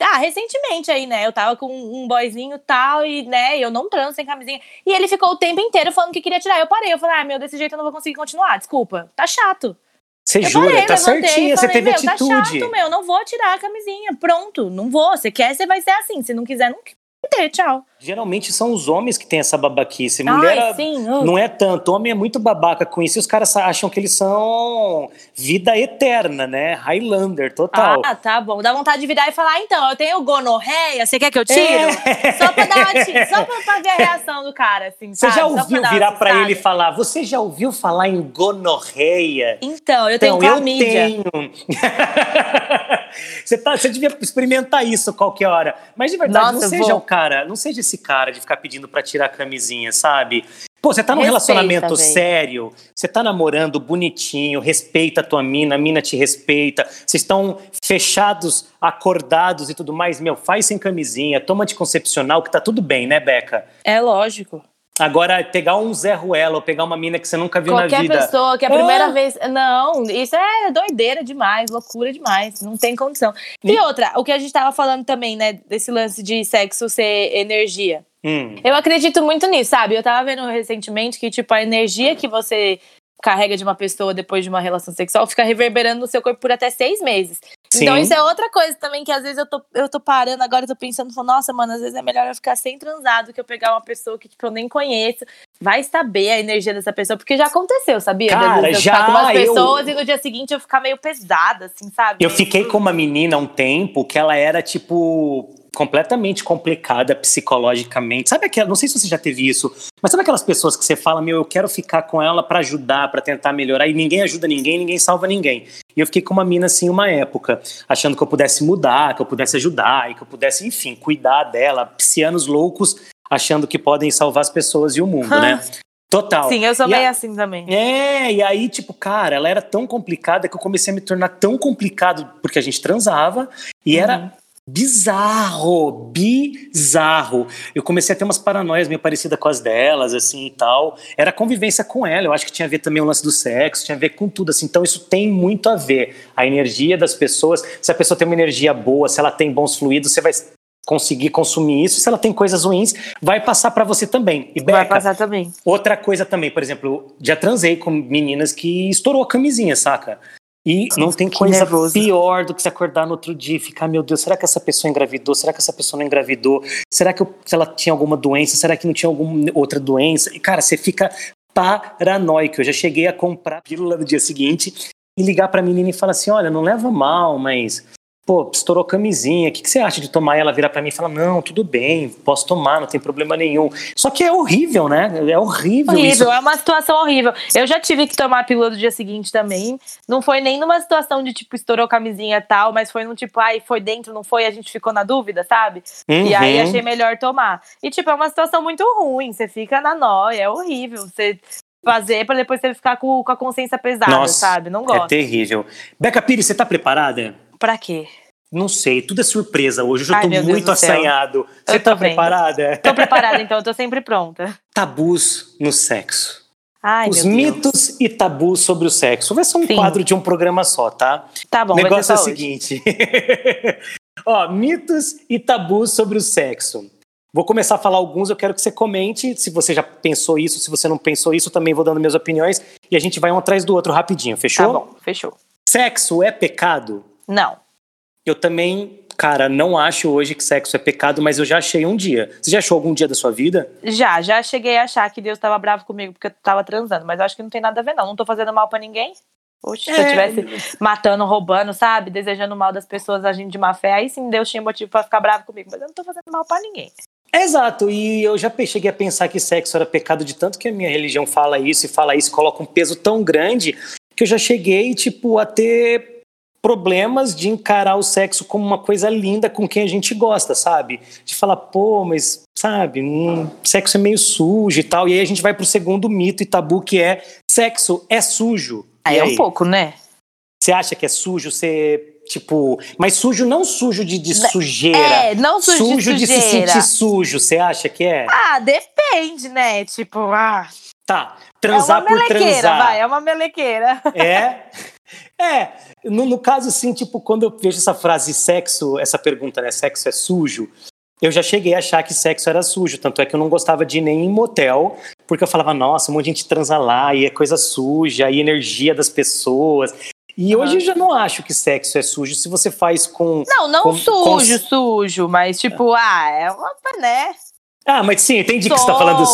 Ah, recentemente aí, né? Eu tava com um boyzinho tal, e, né, eu não transo sem camisinha. E ele ficou o tempo inteiro falando que queria tirar. Eu parei, eu falei, ah, meu, desse jeito eu não vou conseguir continuar, desculpa. Tá chato. Você eu jura? Parei, tá certinha, você teve meu, atitude. Tá chato, meu, não vou tirar a camisinha. Pronto, não vou. Você quer, você vai ser assim. Se não quiser, não, ter, tchau. Geralmente são os homens que têm essa babaquice. Mulher Ai, sim, não é tanto. Homem é muito babaca com isso e os caras acham que eles são vida eterna, né? Highlander, total. Ah, tá bom. Dá vontade de virar e falar: ah, então, eu tenho gonorreia, você quer que eu tire? É. Só pra dar uma Só pra, pra, ver a reação do cara, assim. Você sabe? já ouviu pra virar pra ele e falar: Você já ouviu falar em gonorreia? Então, eu tenho então. Eu tenho. você, tá, você devia experimentar isso qualquer hora. Mas de verdade, Nossa, não seja vou. o cara, não seja esse cara de ficar pedindo para tirar a camisinha, sabe? Pô, você tá num respeita, relacionamento sério, você tá namorando bonitinho, respeita a tua mina, a mina te respeita, vocês estão fechados, acordados e tudo mais, meu, faz sem camisinha, toma anticoncepcional que tá tudo bem, né, Beca? É lógico. Agora, pegar um Zé Ruela ou pegar uma mina que você nunca viu Qualquer na vida. Qualquer pessoa que é a primeira ah. vez. Não, isso é doideira demais, loucura demais. Não tem condição. E, outra, o que a gente tava falando também, né, desse lance de sexo ser energia. Hum. Eu acredito muito nisso, sabe? Eu tava vendo recentemente que, tipo, a energia que você carrega de uma pessoa depois de uma relação sexual fica reverberando no seu corpo por até seis meses. Sim. Então isso é outra coisa também que às vezes eu tô, eu tô parando agora, eu tô pensando, nossa, mano, às vezes é melhor eu ficar sem transado que eu pegar uma pessoa que tipo, eu nem conheço. Vai saber a energia dessa pessoa, porque já aconteceu, sabia? Cara, eu já, ficar com umas pessoas eu... e no dia seguinte eu ficar meio pesada, assim, sabe? Eu fiquei com uma menina um tempo que ela era tipo completamente complicada psicologicamente. Sabe aquela, não sei se você já teve isso, mas sabe aquelas pessoas que você fala, meu, eu quero ficar com ela para ajudar, para tentar melhorar e ninguém ajuda ninguém, ninguém salva ninguém. E eu fiquei com uma mina assim uma época, achando que eu pudesse mudar, que eu pudesse ajudar e que eu pudesse, enfim, cuidar dela, psianos loucos, achando que podem salvar as pessoas e o mundo, né? Total. Sim, eu sou e meio a... assim também. É, e aí, tipo, cara, ela era tão complicada que eu comecei a me tornar tão complicado porque a gente transava e uhum. era bizarro, bizarro. Eu comecei a ter umas paranoias meio parecidas com as delas, assim e tal. Era convivência com ela, eu acho que tinha a ver também o lance do sexo, tinha a ver com tudo, assim. Então isso tem muito a ver. A energia das pessoas, se a pessoa tem uma energia boa, se ela tem bons fluidos, você vai conseguir consumir isso. Se ela tem coisas ruins, vai passar para você também. E Beca, vai passar também. Outra coisa também, por exemplo, já transei com meninas que estourou a camisinha, saca? E não tem coisa pior do que se acordar no outro dia e ficar, meu Deus, será que essa pessoa engravidou? Será que essa pessoa não engravidou? Será que, eu, que ela tinha alguma doença? Será que não tinha alguma outra doença? E, cara, você fica paranoico. Eu já cheguei a comprar pílula no dia seguinte e ligar pra menina e falar assim: olha, não leva mal, mas pô, estourou camisinha, o que, que você acha de tomar? E ela virar para mim e falar, não, tudo bem, posso tomar, não tem problema nenhum. Só que é horrível, né? É horrível, horrível isso. É uma situação horrível. Eu já tive que tomar a pílula do dia seguinte também. Não foi nem numa situação de, tipo, estourou camisinha e tal, mas foi num tipo, ai, foi dentro, não foi, a gente ficou na dúvida, sabe? Uhum. E aí uhum. achei melhor tomar. E, tipo, é uma situação muito ruim, você fica na nóia, é horrível. Você fazer para depois você ficar com, com a consciência pesada, Nossa, sabe? Não gosto. É terrível. Beca Pires, você tá preparada? Pra quê? Não sei, tudo é surpresa hoje. Hoje eu tô muito assanhado. Você tá preparada? Tô preparada, então, eu tô sempre pronta. Tabus no sexo. Ai, Os mitos Deus. e tabus sobre o sexo. Vai ser um Sim. quadro de um programa só, tá? Tá bom, O negócio é o seguinte. Ó, mitos e tabus sobre o sexo. Vou começar a falar alguns, eu quero que você comente se você já pensou isso, se você não pensou isso, também vou dando minhas opiniões e a gente vai um atrás do outro rapidinho, fechou? Tá bom, fechou. Sexo é pecado? Não. Eu também, cara, não acho hoje que sexo é pecado, mas eu já achei um dia. Você já achou algum dia da sua vida? Já, já cheguei a achar que Deus estava bravo comigo porque eu tava transando, mas eu acho que não tem nada a ver, não. Não tô fazendo mal para ninguém. Oxe, é. se eu estivesse matando, roubando, sabe? Desejando mal das pessoas, agindo de má fé, aí sim Deus tinha motivo para ficar bravo comigo. Mas eu não tô fazendo mal para ninguém. Exato, e eu já cheguei a pensar que sexo era pecado de tanto que a minha religião fala isso e fala isso, coloca um peso tão grande que eu já cheguei, tipo, a ter problemas de encarar o sexo como uma coisa linda com quem a gente gosta, sabe? De falar, pô, mas, sabe, um, sexo é meio sujo e tal. E aí a gente vai pro segundo mito e tabu que é sexo é sujo. Aí é um pouco, né? Você acha que é sujo ser, tipo. Mas sujo não sujo de, de sujeira. É, não sujo, sujo de, de se sentir sujo. Você acha que é? Ah, depende, né? Tipo, ah. Tá. Transar é por transar. Vai, é uma melequeira. É. É. No, no caso, assim, tipo, quando eu vejo essa frase sexo, essa pergunta, né? Sexo é sujo. Eu já cheguei a achar que sexo era sujo, tanto é que eu não gostava de ir nem em motel, porque eu falava, nossa, um monte de gente transa lá, e é coisa suja, e energia das pessoas. E uhum. hoje eu já não acho que sexo é sujo se você faz com. Não, não com, sujo, com... sujo, mas tipo, ah, é uma, né? Ah, mas sim, entendi que você tá falando.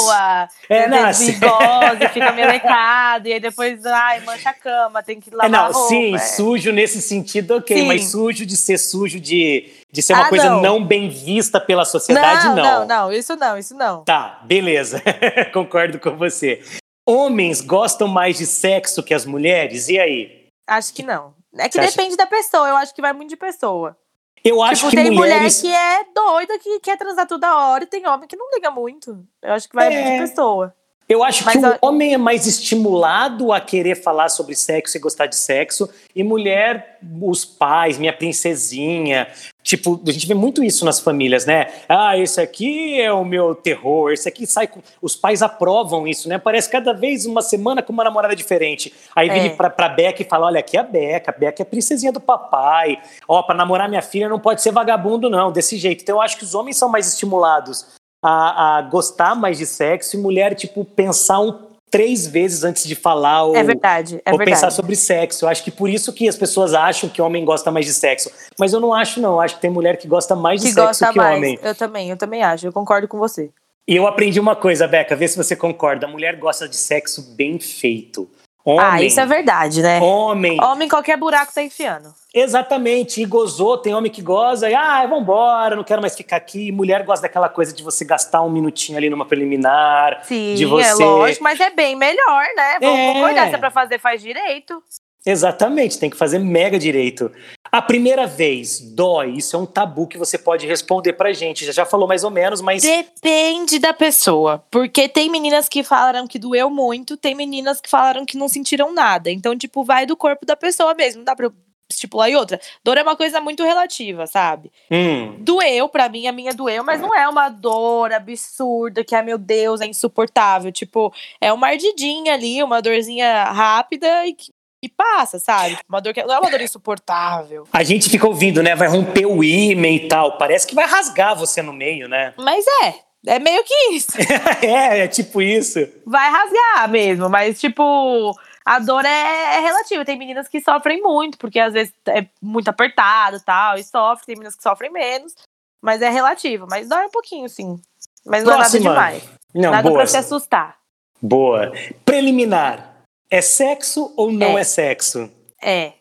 É, não, assim... bigode, fica melecado, e aí depois, ai, mancha a cama, tem que lavar é, não, roupa. Sim, é. sujo nesse sentido, ok, sim. mas sujo de ser sujo, de, de ser uma ah, coisa não. não. bem vista pela sociedade, não. Não, não, não, isso não, isso não. Tá, beleza, concordo com você. Homens gostam mais de sexo que as mulheres, e aí? Acho que não. É que você depende acha... da pessoa, eu acho que vai muito de pessoa. Eu acho tipo, que tem mulheres... mulher que é doida, que quer transar toda hora, e tem homem que não liga muito. Eu acho que vai é... de pessoa. Eu acho Mas que o homem é mais estimulado a querer falar sobre sexo e gostar de sexo, e mulher, os pais, minha princesinha. Tipo, a gente vê muito isso nas famílias, né? Ah, esse aqui é o meu terror, esse aqui sai com. Os pais aprovam isso, né? Parece cada vez uma semana com uma namorada diferente. Aí vem é. pra, pra Beca e fala: olha, aqui é a Beca, a Beca é a princesinha do papai. Ó, pra namorar minha filha não pode ser vagabundo, não, desse jeito. Então eu acho que os homens são mais estimulados a, a gostar mais de sexo e mulher, tipo, pensar um três vezes antes de falar ou, é verdade, é ou verdade. pensar sobre sexo. Eu acho que por isso que as pessoas acham que homem gosta mais de sexo. Mas eu não acho, não. Eu acho que tem mulher que gosta mais de que sexo gosta que mais. homem. Eu também, eu também acho. Eu concordo com você. E eu aprendi uma coisa, Beca, vê se você concorda. A mulher gosta de sexo bem feito. Homem, ah, isso é verdade, né? Homem. Homem, qualquer buraco tá enfiando. Exatamente. E gozou, tem homem que goza, e ah, vambora, não quero mais ficar aqui. Mulher gosta daquela coisa de você gastar um minutinho ali numa preliminar. Sim, de você... é lógico, mas é bem melhor, né? Vamos é... concordar, se é pra fazer, faz direito. Exatamente, tem que fazer mega direito. A primeira vez dói, isso é um tabu que você pode responder pra gente. Já, já falou mais ou menos, mas. Depende da pessoa. Porque tem meninas que falaram que doeu muito, tem meninas que falaram que não sentiram nada. Então, tipo, vai do corpo da pessoa mesmo. Não dá pra estipular e outra. Dor é uma coisa muito relativa, sabe? Hum. Doeu, pra mim, a minha doeu, mas não é uma dor absurda que, ai meu Deus, é insuportável. Tipo, é uma ardidinha ali, uma dorzinha rápida e que e passa, sabe? Uma dor que não é uma dor insuportável. A gente fica ouvindo, né? Vai romper o ímã e tal. Parece que vai rasgar você no meio, né? Mas é. É meio que isso. é, é tipo isso. Vai rasgar mesmo, mas tipo, a dor é, é, relativa. Tem meninas que sofrem muito, porque às vezes é muito apertado tal, e sofre. Tem meninas que sofrem menos, mas é relativo. Mas dói um pouquinho, sim. Mas não Próxima. é nada demais. Não, nada boa. pra se assustar. Boa. Preliminar. É sexo ou não é, é sexo? É.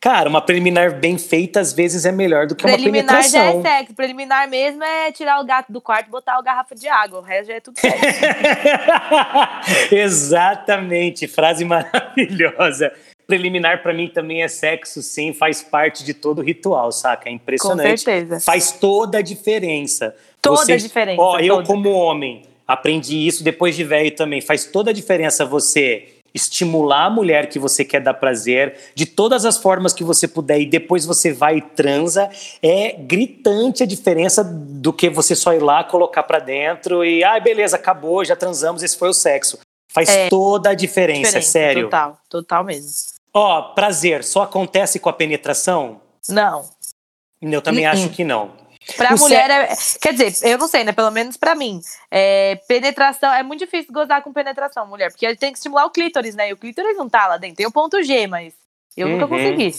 Cara, uma preliminar bem feita às vezes é melhor do que uma penetração. Preliminar já é sexo. Preliminar mesmo é tirar o gato do quarto e botar a garrafa de água. O resto já é tudo sexo. Exatamente. Frase maravilhosa. Preliminar para mim também é sexo, sim, faz parte de todo o ritual, saca? É impressionante. Com certeza. Faz toda a diferença. Toda a diferença. Ó, eu como homem aprendi isso depois de velho também. Faz toda a diferença você estimular a mulher que você quer dar prazer de todas as formas que você puder e depois você vai e transa, é gritante a diferença do que você só ir lá, colocar para dentro e, ah, beleza, acabou, já transamos, esse foi o sexo. Faz é, toda a diferença, diferença, sério. Total, total mesmo. Ó, prazer só acontece com a penetração? Não. Eu também uh -uh. acho que não. Pra o mulher é. Quer dizer, eu não sei, né? Pelo menos pra mim. É, penetração. É muito difícil gozar com penetração, mulher. Porque tem que estimular o clítoris, né? E o clítoris não tá lá dentro. Tem o ponto G, mas eu uhum. nunca consegui.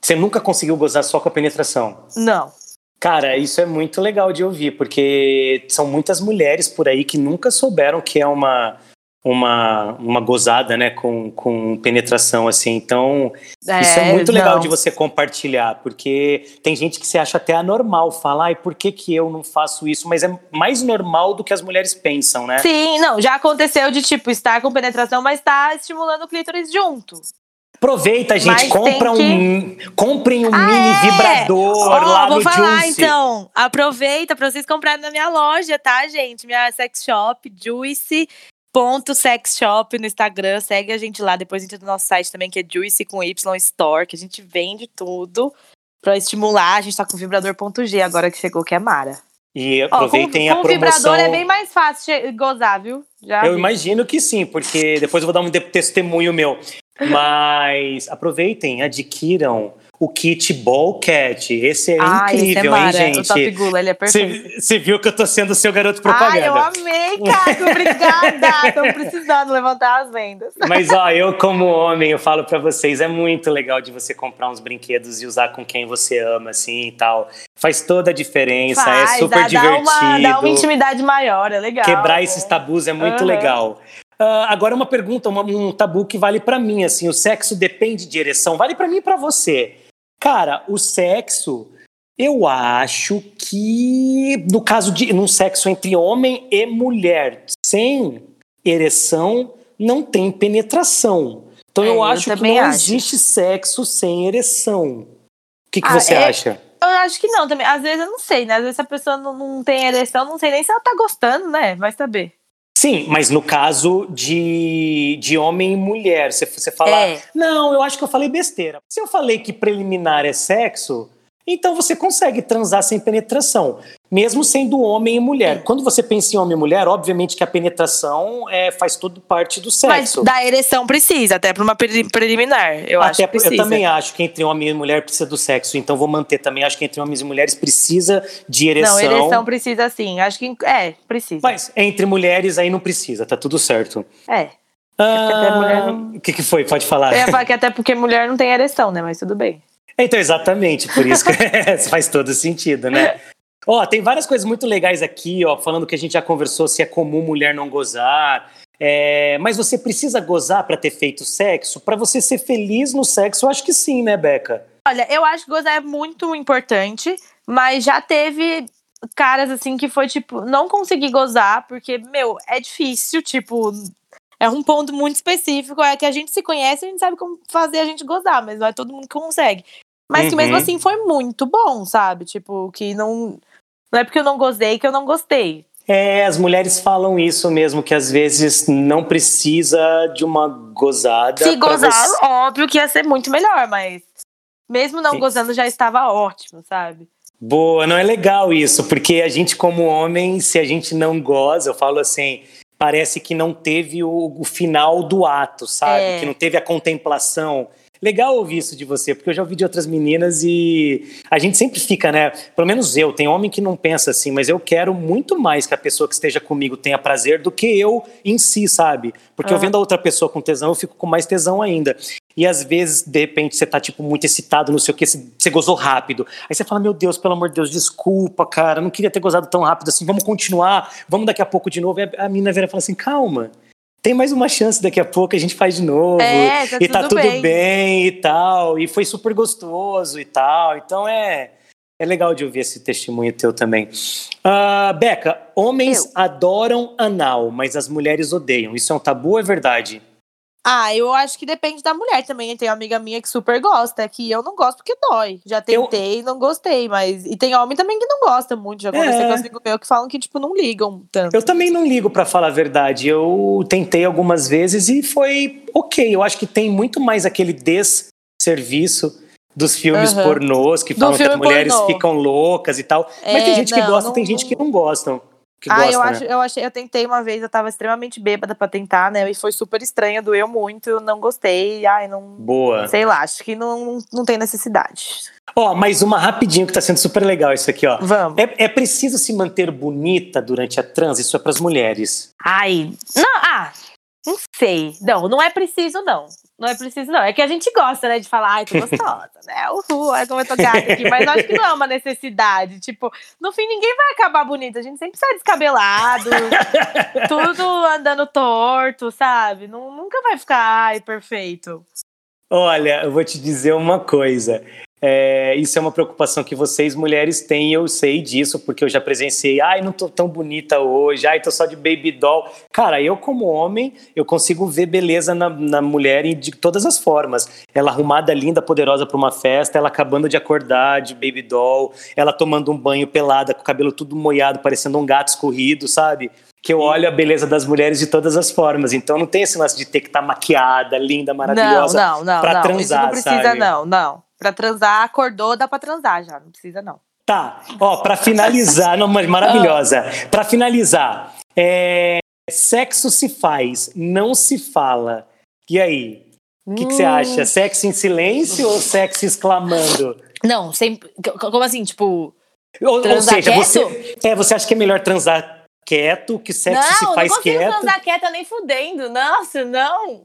Você nunca conseguiu gozar só com a penetração? Não. Cara, isso é muito legal de ouvir, porque são muitas mulheres por aí que nunca souberam que é uma uma, uma gozada, né, com, com penetração, assim. Então, é, isso é muito legal de você compartilhar, porque tem gente que se acha até anormal, falar, ai, por que, que eu não faço isso? Mas é mais normal do que as mulheres pensam, né? Sim, não, já aconteceu de, tipo, estar com penetração, mas estar tá estimulando o clítoris junto. Aproveita, gente, compra que... um, comprem um ah, mini é? vibrador oh, lá vou no falar, Juice. então. Aproveita para vocês comprarem na minha loja, tá, gente? Minha sex shop, Juice. Ponto sex shop no Instagram, segue a gente lá, depois entra no nosso site também, que é Juice com Y Store, que a gente vende tudo para estimular. A gente tá com vibrador.g agora que chegou, que é Mara. E aproveitem Ó, com, com a promoção. vibrador é bem mais fácil gozar, viu? Já eu vi. imagino que sim, porque depois eu vou dar um testemunho meu. Mas aproveitem, adquiram o kit Ball Cat. Esse é ah, incrível, esse é hein, gente? O Top Gula, ele é perfeito. Você viu que eu tô sendo seu garoto propaganda. Ai, eu amei, cara. Obrigada. Estamos precisando levantar as vendas. Mas, ó, eu como homem, eu falo para vocês, é muito legal de você comprar uns brinquedos e usar com quem você ama, assim, e tal. Faz toda a diferença, é Faz, é super dá, divertido. Dá uma, dá uma intimidade maior, é legal. Quebrar esses tabus é muito uhum. legal. Uh, agora uma pergunta, uma, um tabu que vale para mim, assim, o sexo depende de ereção, vale para mim e para você. Cara, o sexo, eu acho que no caso de num sexo entre homem e mulher, sem ereção, não tem penetração. Então é, eu, eu acho que não acho. existe sexo sem ereção. O que, que ah, você é, acha? Eu acho que não também. Às vezes eu não sei, né? Às vezes a pessoa não, não tem ereção, não sei nem se ela tá gostando, né? Vai saber. Sim, mas no caso de, de homem e mulher, você, você fala, é. não, eu acho que eu falei besteira. Se eu falei que preliminar é sexo, então você consegue transar sem penetração, mesmo sendo homem e mulher. Quando você pensa em homem e mulher, obviamente que a penetração é, faz tudo parte do sexo. Mas da ereção precisa, até para uma preliminar. Eu até, acho que precisa. Eu também acho que entre homem e mulher precisa do sexo, então vou manter também. Acho que entre homens e mulheres precisa de ereção. Não, ereção precisa sim. Acho que é, precisa. Mas entre mulheres aí não precisa, tá tudo certo. É. Ah, o que, que foi? Pode falar. Eu ia falar que até porque mulher não tem ereção, né? Mas tudo bem. Então, exatamente, por isso que faz todo sentido, né? Ó, tem várias coisas muito legais aqui, ó, falando que a gente já conversou se é comum mulher não gozar. É, mas você precisa gozar para ter feito sexo? Para você ser feliz no sexo, eu acho que sim, né, Beca? Olha, eu acho que gozar é muito importante, mas já teve caras assim que foi tipo, não consegui gozar, porque, meu, é difícil, tipo, é um ponto muito específico, é que a gente se conhece, a gente sabe como fazer a gente gozar, mas não é todo mundo que consegue. Mas uhum. que mesmo uhum. assim foi muito bom, sabe? Tipo, que não. Não é porque eu não gostei que eu não gostei. É, as mulheres falam isso mesmo, que às vezes não precisa de uma gozada. Se gozar, você... óbvio que ia ser muito melhor, mas mesmo não Sim. gozando já estava ótimo, sabe? Boa, não é legal isso, porque a gente, como homem, se a gente não goza, eu falo assim, parece que não teve o, o final do ato, sabe? É. Que não teve a contemplação. Legal ouvir isso de você, porque eu já ouvi de outras meninas e a gente sempre fica, né? Pelo menos eu, tem homem que não pensa assim, mas eu quero muito mais que a pessoa que esteja comigo tenha prazer do que eu em si, sabe? Porque eu vendo a outra pessoa com tesão, eu fico com mais tesão ainda. E às vezes, de repente, você tá, tipo, muito excitado, não sei o que, você gozou rápido. Aí você fala, meu Deus, pelo amor de Deus, desculpa, cara, não queria ter gozado tão rápido assim, vamos continuar, vamos daqui a pouco de novo. E a mina vira e fala assim, calma, tem mais uma chance daqui a pouco, a gente faz de novo. É, tá e tá tudo bem. bem e tal. E foi super gostoso e tal. Então é, é legal de ouvir esse testemunho teu também. Uh, Beca, homens Eu. adoram anal, mas as mulheres odeiam. Isso é um tabu é verdade? Ah, eu acho que depende da mulher também. Tem uma amiga minha que super gosta, que eu não gosto porque dói. Já tentei e não gostei, mas. E tem homem também que não gosta muito. Já conversei é. com amigos meus que falam que, tipo, não ligam tanto. Eu também não ligo, para falar a verdade. Eu tentei algumas vezes e foi ok. Eu acho que tem muito mais aquele desserviço dos filmes uhum. pornôs que falam que as mulheres pornô. ficam loucas e tal. É, mas tem gente não, que gosta, não, tem gente que não gostam que ah, gosta, eu acho, né? eu achei, eu tentei uma vez, eu tava extremamente bêbada para tentar, né? E foi super estranha, doeu muito, não gostei. Ai, não. Boa. Sei lá, acho que não, não tem necessidade. Ó, oh, mais uma rapidinho que tá sendo super legal isso aqui, ó. Vamos. É, é preciso se manter bonita durante a trans, isso é para as mulheres. Ai, não, ah, não sei. Não, não é preciso, não. Não é preciso, não. É que a gente gosta, né, de falar, ai, tô gostosa, né? Uhul, olha como eu tô gata aqui. Mas acho que não é uma necessidade. Tipo, no fim, ninguém vai acabar bonita. A gente sempre sai descabelado, tudo andando torto, sabe? Não, nunca vai ficar, ai, perfeito. Olha, eu vou te dizer uma coisa. É, isso é uma preocupação que vocês mulheres têm, eu sei disso, porque eu já presenciei. Ai, não tô tão bonita hoje, ai, tô só de baby doll. Cara, eu, como homem, eu consigo ver beleza na, na mulher de todas as formas. Ela arrumada, linda, poderosa para uma festa, ela acabando de acordar de baby doll, ela tomando um banho pelada, com o cabelo tudo molhado, parecendo um gato escorrido, sabe? que eu olho a beleza das mulheres de todas as formas. Então não tem esse lance de ter que estar tá maquiada, linda, maravilhosa não, não, não, pra não. transar, Isso não precisa sabe? não, não. Pra transar, acordou, dá pra transar já, não precisa não. Tá, ó, pra finalizar, não, maravilhosa. Pra finalizar, é, sexo se faz, não se fala. E aí? O que, você hum. acha? Sexo em silêncio ou sexo exclamando? Não, sempre. Como assim, tipo. Ou, ou seja, você, é, você acha que é melhor transar quieto, que sexo não, se faz quieto? Não, não consigo transar quieta nem fudendo. Nossa, não.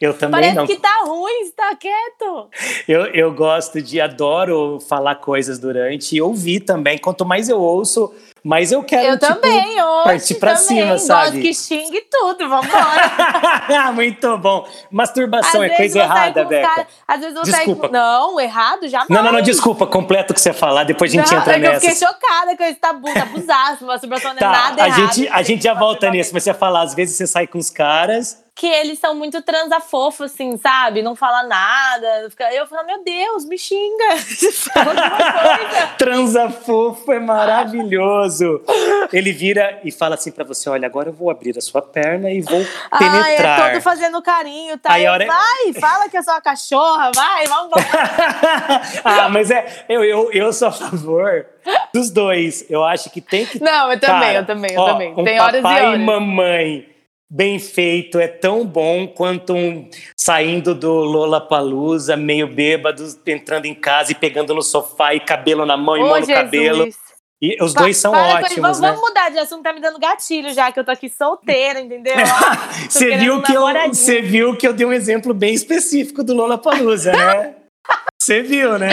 Eu também Parece não. que tá ruim, está quieto. Eu, eu gosto de, adoro falar coisas durante e ouvir também. Quanto mais eu ouço, mais eu quero. Eu tipo, também, hoje. Partir pra também. cima, sabe? Gosto que xingue tudo, vambora. Muito bom. Masturbação Às é coisa errada, Beca. Cara... Às vezes você desculpa. Não, errado, jamais. Não, não, não, desculpa, completo o que você falar, depois a gente não, entra é nessa. Eu fiquei chocada com esse tabu, tabuzaço. Masturbação não é tá, nada a errado. Gente, a gente já volta nisso, mas você falar, às vezes você sai com os caras que eles são muito transa fofo, assim, sabe? Não fala nada. Eu falo, meu Deus, me xinga. transa fofo é maravilhoso. Ele vira e fala assim para você: olha, agora eu vou abrir a sua perna e vou penetrar. Ah, é todo fazendo carinho, tá? Aí, hora... Vai, fala que eu sou uma cachorra, vai, vamos Ah, mas é, eu, eu, eu sou a favor dos dois. Eu acho que tem que. Não, eu também, cara, eu também, eu ó, também. Um tem horas e horas. e mamãe bem feito, é tão bom quanto um saindo do Lola Palusa, meio bêbado, entrando em casa e pegando no sofá e cabelo na mão e mão no cabelo. E os pa dois são ótimos, vamos, né? Vamos mudar de assunto, tá me dando gatilho já, que eu tô aqui solteira, entendeu? Você viu, que eu, você viu que eu dei um exemplo bem específico do Lola Palusa, né? Você viu, né?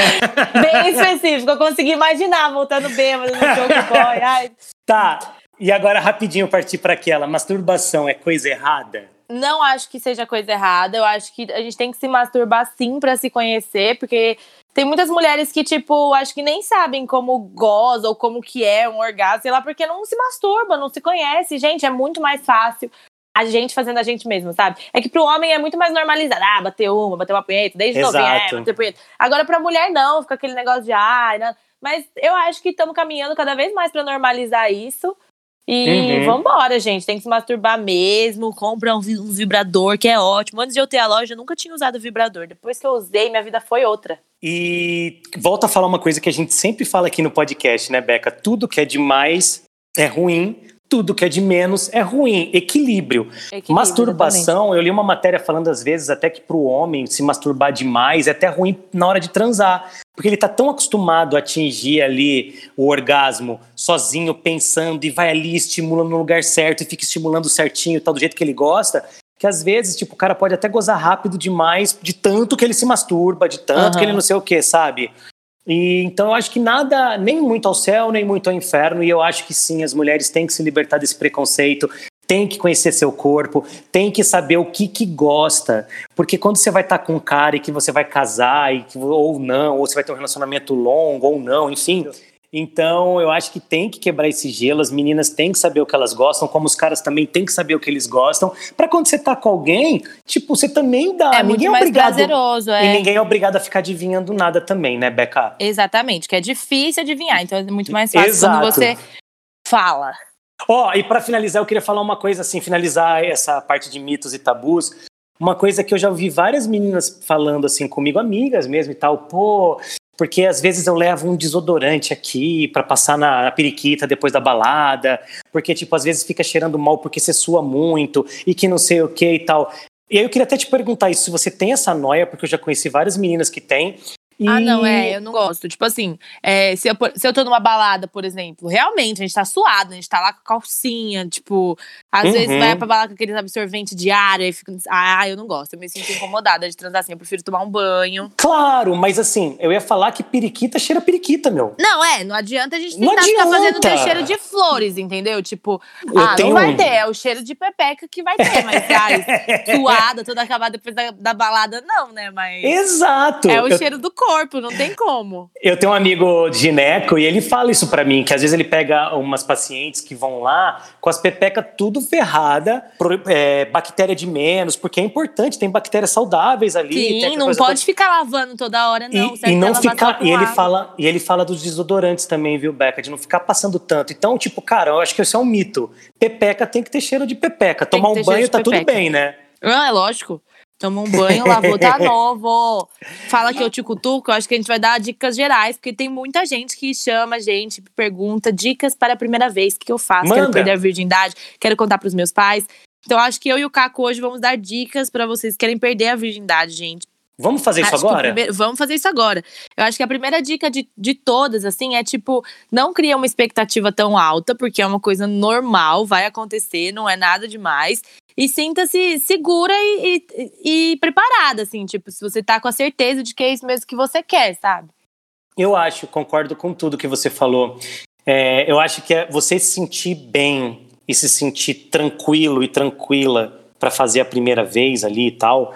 Bem específico, eu consegui imaginar voltando bêbado no jogo boy. Ai. Tá, e agora, rapidinho, partir para aquela. Masturbação é coisa errada? Não acho que seja coisa errada. Eu acho que a gente tem que se masturbar sim para se conhecer, porque tem muitas mulheres que, tipo, acho que nem sabem como goza ou como que é um orgasmo, sei lá, porque não se masturba, não se conhece. Gente, é muito mais fácil a gente fazendo a gente mesmo, sabe? É que pro homem é muito mais normalizado. Ah, bater uma, bater uma punheta, desde novinho, é, bater punheta. Agora pra mulher não, fica aquele negócio de ai, não. Mas eu acho que estamos caminhando cada vez mais para normalizar isso. E uhum. vambora, gente. Tem que se masturbar mesmo. Compra um, um, vibrador, que é ótimo. Antes de eu ter a loja, eu nunca tinha usado vibrador. Depois que eu usei, minha vida foi outra. E volta a falar uma coisa que a gente sempre fala aqui no podcast, né, Beca? Tudo que é demais é ruim, tudo que é de menos é ruim. Equilíbrio. Equilíbrio Masturbação, exatamente. eu li uma matéria falando às vezes até que para o homem se masturbar demais é até ruim na hora de transar. Porque ele está tão acostumado a atingir ali o orgasmo sozinho, pensando, e vai ali, estimula no lugar certo, e fica estimulando certinho, tal, do jeito que ele gosta, que às vezes, tipo, o cara pode até gozar rápido demais, de tanto que ele se masturba, de tanto uhum. que ele não sei o que, sabe? E então eu acho que nada, nem muito ao céu, nem muito ao inferno, e eu acho que sim, as mulheres têm que se libertar desse preconceito, tem que conhecer seu corpo, tem que saber o que que gosta, porque quando você vai estar tá com um cara e que você vai casar e que, ou não, ou você vai ter um relacionamento longo ou não, enfim, então, eu acho que tem que quebrar esse gelo, as meninas têm que saber o que elas gostam, como os caras também têm que saber o que eles gostam, para quando você tá com alguém, tipo, você também dá. É ninguém muito é mais obrigado, prazeroso, é. E ninguém é obrigado a ficar adivinhando nada também, né, Beca? Exatamente, que é difícil adivinhar, então é muito mais fácil Exato. quando você fala. Ó, oh, e para finalizar, eu queria falar uma coisa assim, finalizar essa parte de mitos e tabus. Uma coisa que eu já ouvi várias meninas falando assim comigo, amigas mesmo e tal, pô, porque às vezes eu levo um desodorante aqui para passar na, periquita depois da balada, porque tipo às vezes fica cheirando mal porque você sua muito e que não sei o que e tal. E aí eu queria até te perguntar isso, se você tem essa noia, porque eu já conheci várias meninas que têm, e... Ah, não, é, eu não gosto. Tipo assim, é, se, eu, se eu tô numa balada, por exemplo, realmente a gente tá suado, a gente tá lá com calcinha, tipo, às uhum. vezes vai pra balada com aqueles absorvente de ar e fica. Ah, eu não gosto, eu me sinto incomodada de transar assim, eu prefiro tomar um banho. Claro, mas assim, eu ia falar que periquita cheira periquita, meu. Não, é, não adianta a gente tentar ficar fazendo ter cheiro de flores, entendeu? Tipo, eu ah, tenho... não vai ter, é o cheiro de pepeca que vai ter, mas ai, suada, toda acabada depois da, da balada, não, né? Mas. Exato! É o eu... cheiro do corpo corpo, não tem como. Eu tenho um amigo gineco e ele fala isso para mim, que às vezes ele pega umas pacientes que vão lá com as pepecas tudo ferrada, é, bactéria de menos, porque é importante, tem bactérias saudáveis ali. Sim, não pode toda... ficar lavando toda hora, não. E, e não ficar. E ele, fala, e ele fala dos desodorantes também, viu, Beca? De não ficar passando tanto. Então, tipo, cara, eu acho que isso é um mito. Pepeca tem que ter cheiro de pepeca. Tomar um banho tá tudo bem, né? Ah, é lógico. Toma um banho, lavou, tá novo. Fala que eu te cutuco, eu acho que a gente vai dar dicas gerais, porque tem muita gente que chama a gente, pergunta dicas para a primeira vez, o que eu faço? Manda. Quero perder a virgindade, quero contar para os meus pais. Então acho que eu e o Caco hoje vamos dar dicas para vocês que querem perder a virgindade, gente. Vamos fazer isso acho agora? Primeiro, vamos fazer isso agora. Eu acho que a primeira dica de, de todas, assim, é tipo, não cria uma expectativa tão alta, porque é uma coisa normal, vai acontecer, não é nada demais. E sinta-se segura e, e, e, preparada, assim, tipo, se você tá com a certeza de que é isso mesmo que você quer, sabe? Eu acho, concordo com tudo que você falou. É, eu acho que é você se sentir bem e se sentir tranquilo e tranquila para fazer a primeira vez ali e tal,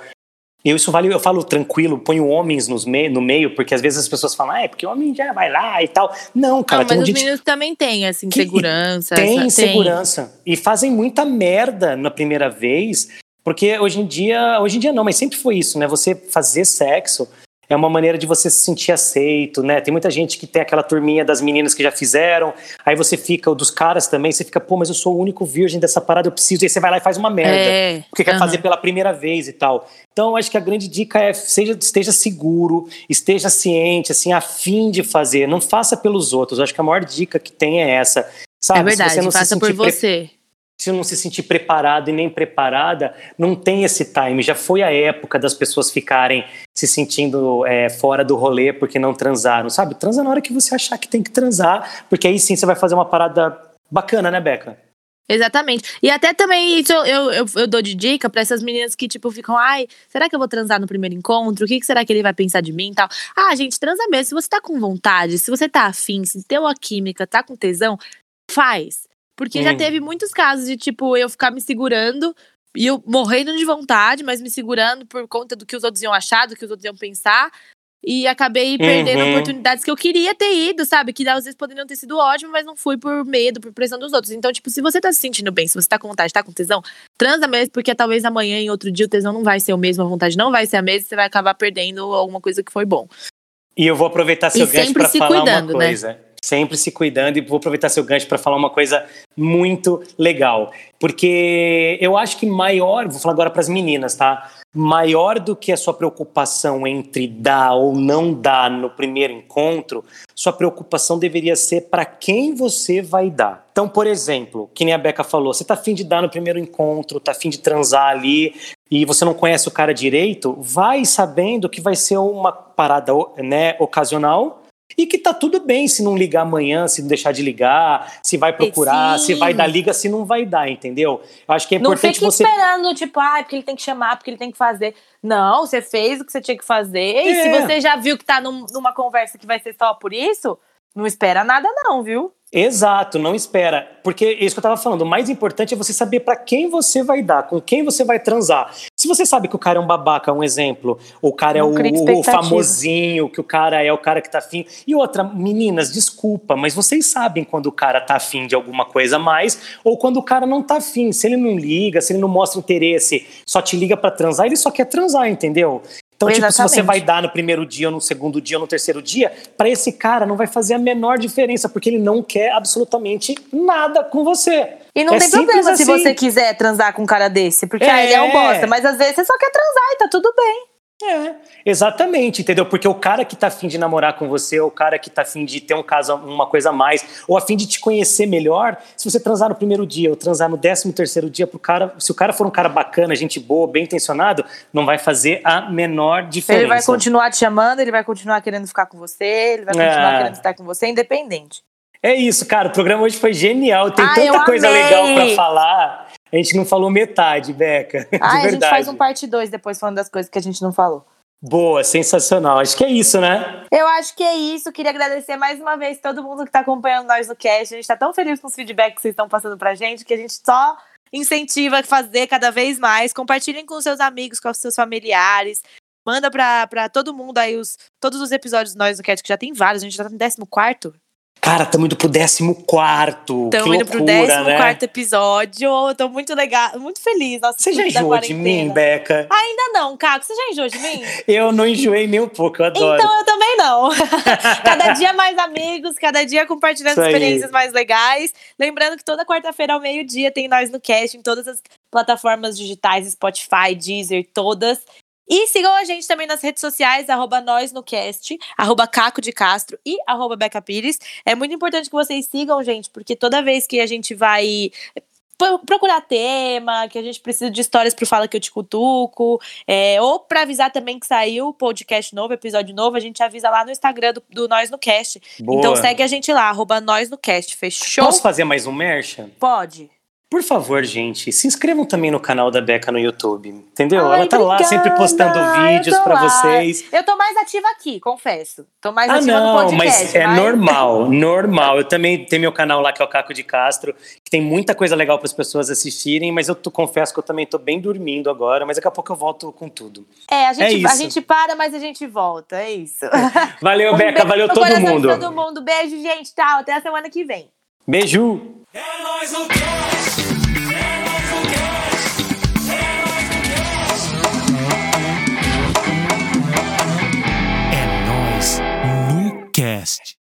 eu isso vale, eu falo tranquilo, ponho homens nos me, no meio, porque às vezes as pessoas falam, ah, é porque o homem já vai lá e tal. Não, cara, não, mas tem um os meninos também têm essa insegurança. Tem insegurança. Tem. E fazem muita merda na primeira vez, porque hoje em dia, hoje em dia não, mas sempre foi isso, né? Você fazer sexo é uma maneira de você se sentir aceito, né? Tem muita gente que tem aquela turminha das meninas que já fizeram, aí você fica, ou dos caras também, você fica, pô, mas eu sou o único virgem dessa parada, eu preciso, e aí você vai lá e faz uma merda, é, porque quer fazer pela primeira vez e tal. Então, acho que a grande dica é seja, esteja seguro, esteja ciente, assim, a fim de fazer, não faça pelos outros. Eu acho que a maior dica que tem é essa. Sabe? É verdade, faça por você se não se sentir preparado e nem preparada, não tem esse time. Já foi a época das pessoas ficarem se sentindo é, fora do rolê porque não transaram, sabe? Transa na hora que você achar que tem que transar, porque aí sim você vai fazer uma parada bacana, né, Beca? Exatamente. E até também isso eu, eu, eu dou de dica para essas meninas que, tipo, ficam, ai, será que eu vou transar no primeiro encontro? O que, que será que ele vai pensar de mim e tal? Ah, gente, transa mesmo. Se você tá com vontade, se você tá afim, se deu a química, tá com tesão, faz. Porque hum. já teve muitos casos de, tipo, eu ficar me segurando e eu morrendo de vontade, mas me segurando por conta do que os outros iam achar, do que os outros iam pensar. E acabei perdendo uhum. oportunidades que eu queria ter ido, sabe? Que às vezes poderiam ter sido ótimo, mas não fui por medo, por pressão dos outros. Então, tipo, se você tá se sentindo bem, se você tá com vontade, tá com tesão, transa mesmo, porque talvez amanhã em outro dia o tesão não vai ser o mesmo, a vontade não vai ser a mesma, você vai acabar perdendo alguma coisa que foi bom. E eu vou aproveitar seu e gancho para falar cuidando, uma né? coisa. Né? Sempre se cuidando e vou aproveitar seu gancho para falar uma coisa muito legal, porque eu acho que maior, vou falar agora para as meninas, tá? Maior do que a sua preocupação entre dar ou não dar no primeiro encontro, sua preocupação deveria ser para quem você vai dar. Então, por exemplo, que nem a Beca falou, você tá afim de dar no primeiro encontro, tá afim de transar ali, e você não conhece o cara direito, vai sabendo que vai ser uma parada né, ocasional e que tá tudo bem se não ligar amanhã, se não deixar de ligar, se vai procurar, Sim. se vai dar liga, se não vai dar, entendeu? Eu acho que é importante não você. esperando, tipo, ah, porque ele tem que chamar, porque ele tem que fazer. Não, você fez o que você tinha que fazer. E é. se você já viu que tá num, numa conversa que vai ser só por isso, não espera nada, não, viu? Exato, não espera. Porque é isso que eu estava falando, o mais importante é você saber para quem você vai dar, com quem você vai transar. Se você sabe que o cara é um babaca, um exemplo, o cara não é o, o, famosinho, que o cara é o cara que tá afim. E outra, meninas, desculpa, mas vocês sabem quando o cara tá afim de alguma coisa a mais ou quando o cara não tá afim. Se ele não liga, se ele não mostra interesse, só te liga para transar, ele só quer transar, entendeu? Então, Exatamente. tipo, se você vai dar no primeiro dia, ou no segundo dia, ou no terceiro dia, para esse cara não vai fazer a menor diferença, porque ele não quer absolutamente nada com você. E não é tem problema assim. se você quiser transar com um cara desse, porque é. ah, ele é um bosta, mas às vezes você só quer transar e tá tudo bem. É, exatamente, entendeu? Porque o cara que tá afim de namorar com você, ou o cara que tá afim de ter um caso, uma coisa a mais, ou afim de te conhecer melhor, se você transar no primeiro dia ou transar no décimo terceiro dia pro cara, se o cara for um cara bacana, gente boa, bem intencionado, não vai fazer a menor diferença. Ele vai continuar te chamando, ele vai continuar querendo ficar com você, ele vai continuar é. querendo estar com você, independente. É isso, cara. O programa hoje foi genial. Tem tanta coisa legal para falar. A gente não falou metade, Beca. Ah, a gente faz um parte 2 depois falando das coisas que a gente não falou. Boa, sensacional. Acho que é isso, né? Eu acho que é isso. Queria agradecer mais uma vez todo mundo que está acompanhando nós no cast. A gente está tão feliz com os feedbacks que vocês estão passando pra gente que a gente só incentiva a fazer cada vez mais. Compartilhem com seus amigos, com os seus familiares. Manda pra, pra todo mundo aí os, todos os episódios do Nós no Cat, que já tem vários. A gente já tá no 14 Cara, estamos indo pro 14 quarto. Estamos indo pro 14 né? quarto episódio. Eu tô muito legal, muito feliz. Nossa, você já enjoou de mim, Beca? Ainda não, Caco. Você já enjoou de mim? eu não enjoei nem um pouco, eu adoro. Então eu também não. cada dia mais amigos, cada dia compartilhando experiências mais legais. Lembrando que toda quarta-feira ao meio-dia tem Nós no Cast em todas as plataformas digitais, Spotify, Deezer, todas. E sigam a gente também nas redes sociais, arroba nós no cast, arroba Caco de Castro e arroba Beca Pires. É muito importante que vocês sigam, gente, porque toda vez que a gente vai procurar tema, que a gente precisa de histórias pro Fala Que Eu Te Cutuco, é, ou para avisar também que saiu podcast novo, episódio novo, a gente avisa lá no Instagram do, do Nós no Cast. Boa. Então segue a gente lá, arroba Nós no Cast, fechou? Posso fazer mais um merchan? Pode. Por favor, gente, se inscrevam também no canal da Beca no YouTube, entendeu? Ai, Ela tá obrigada. lá sempre postando vídeos para vocês. Eu tô mais ativa aqui, confesso. Tô mais ah, ativa não, no podcast. Mas é mas... normal, normal. Eu também tenho meu canal lá que é o Caco de Castro, que tem muita coisa legal para as pessoas assistirem, mas eu tô, confesso que eu também tô bem dormindo agora, mas daqui a pouco eu volto com tudo. É, a gente, é a gente para, mas a gente volta, é isso. Valeu, um Beca, valeu todo mundo. todo mundo. Beijo, gente, tchau, até a semana que vem. Beijo. É nós o Cast! É nós o Cast! É nós o Cast! É nós no Cast!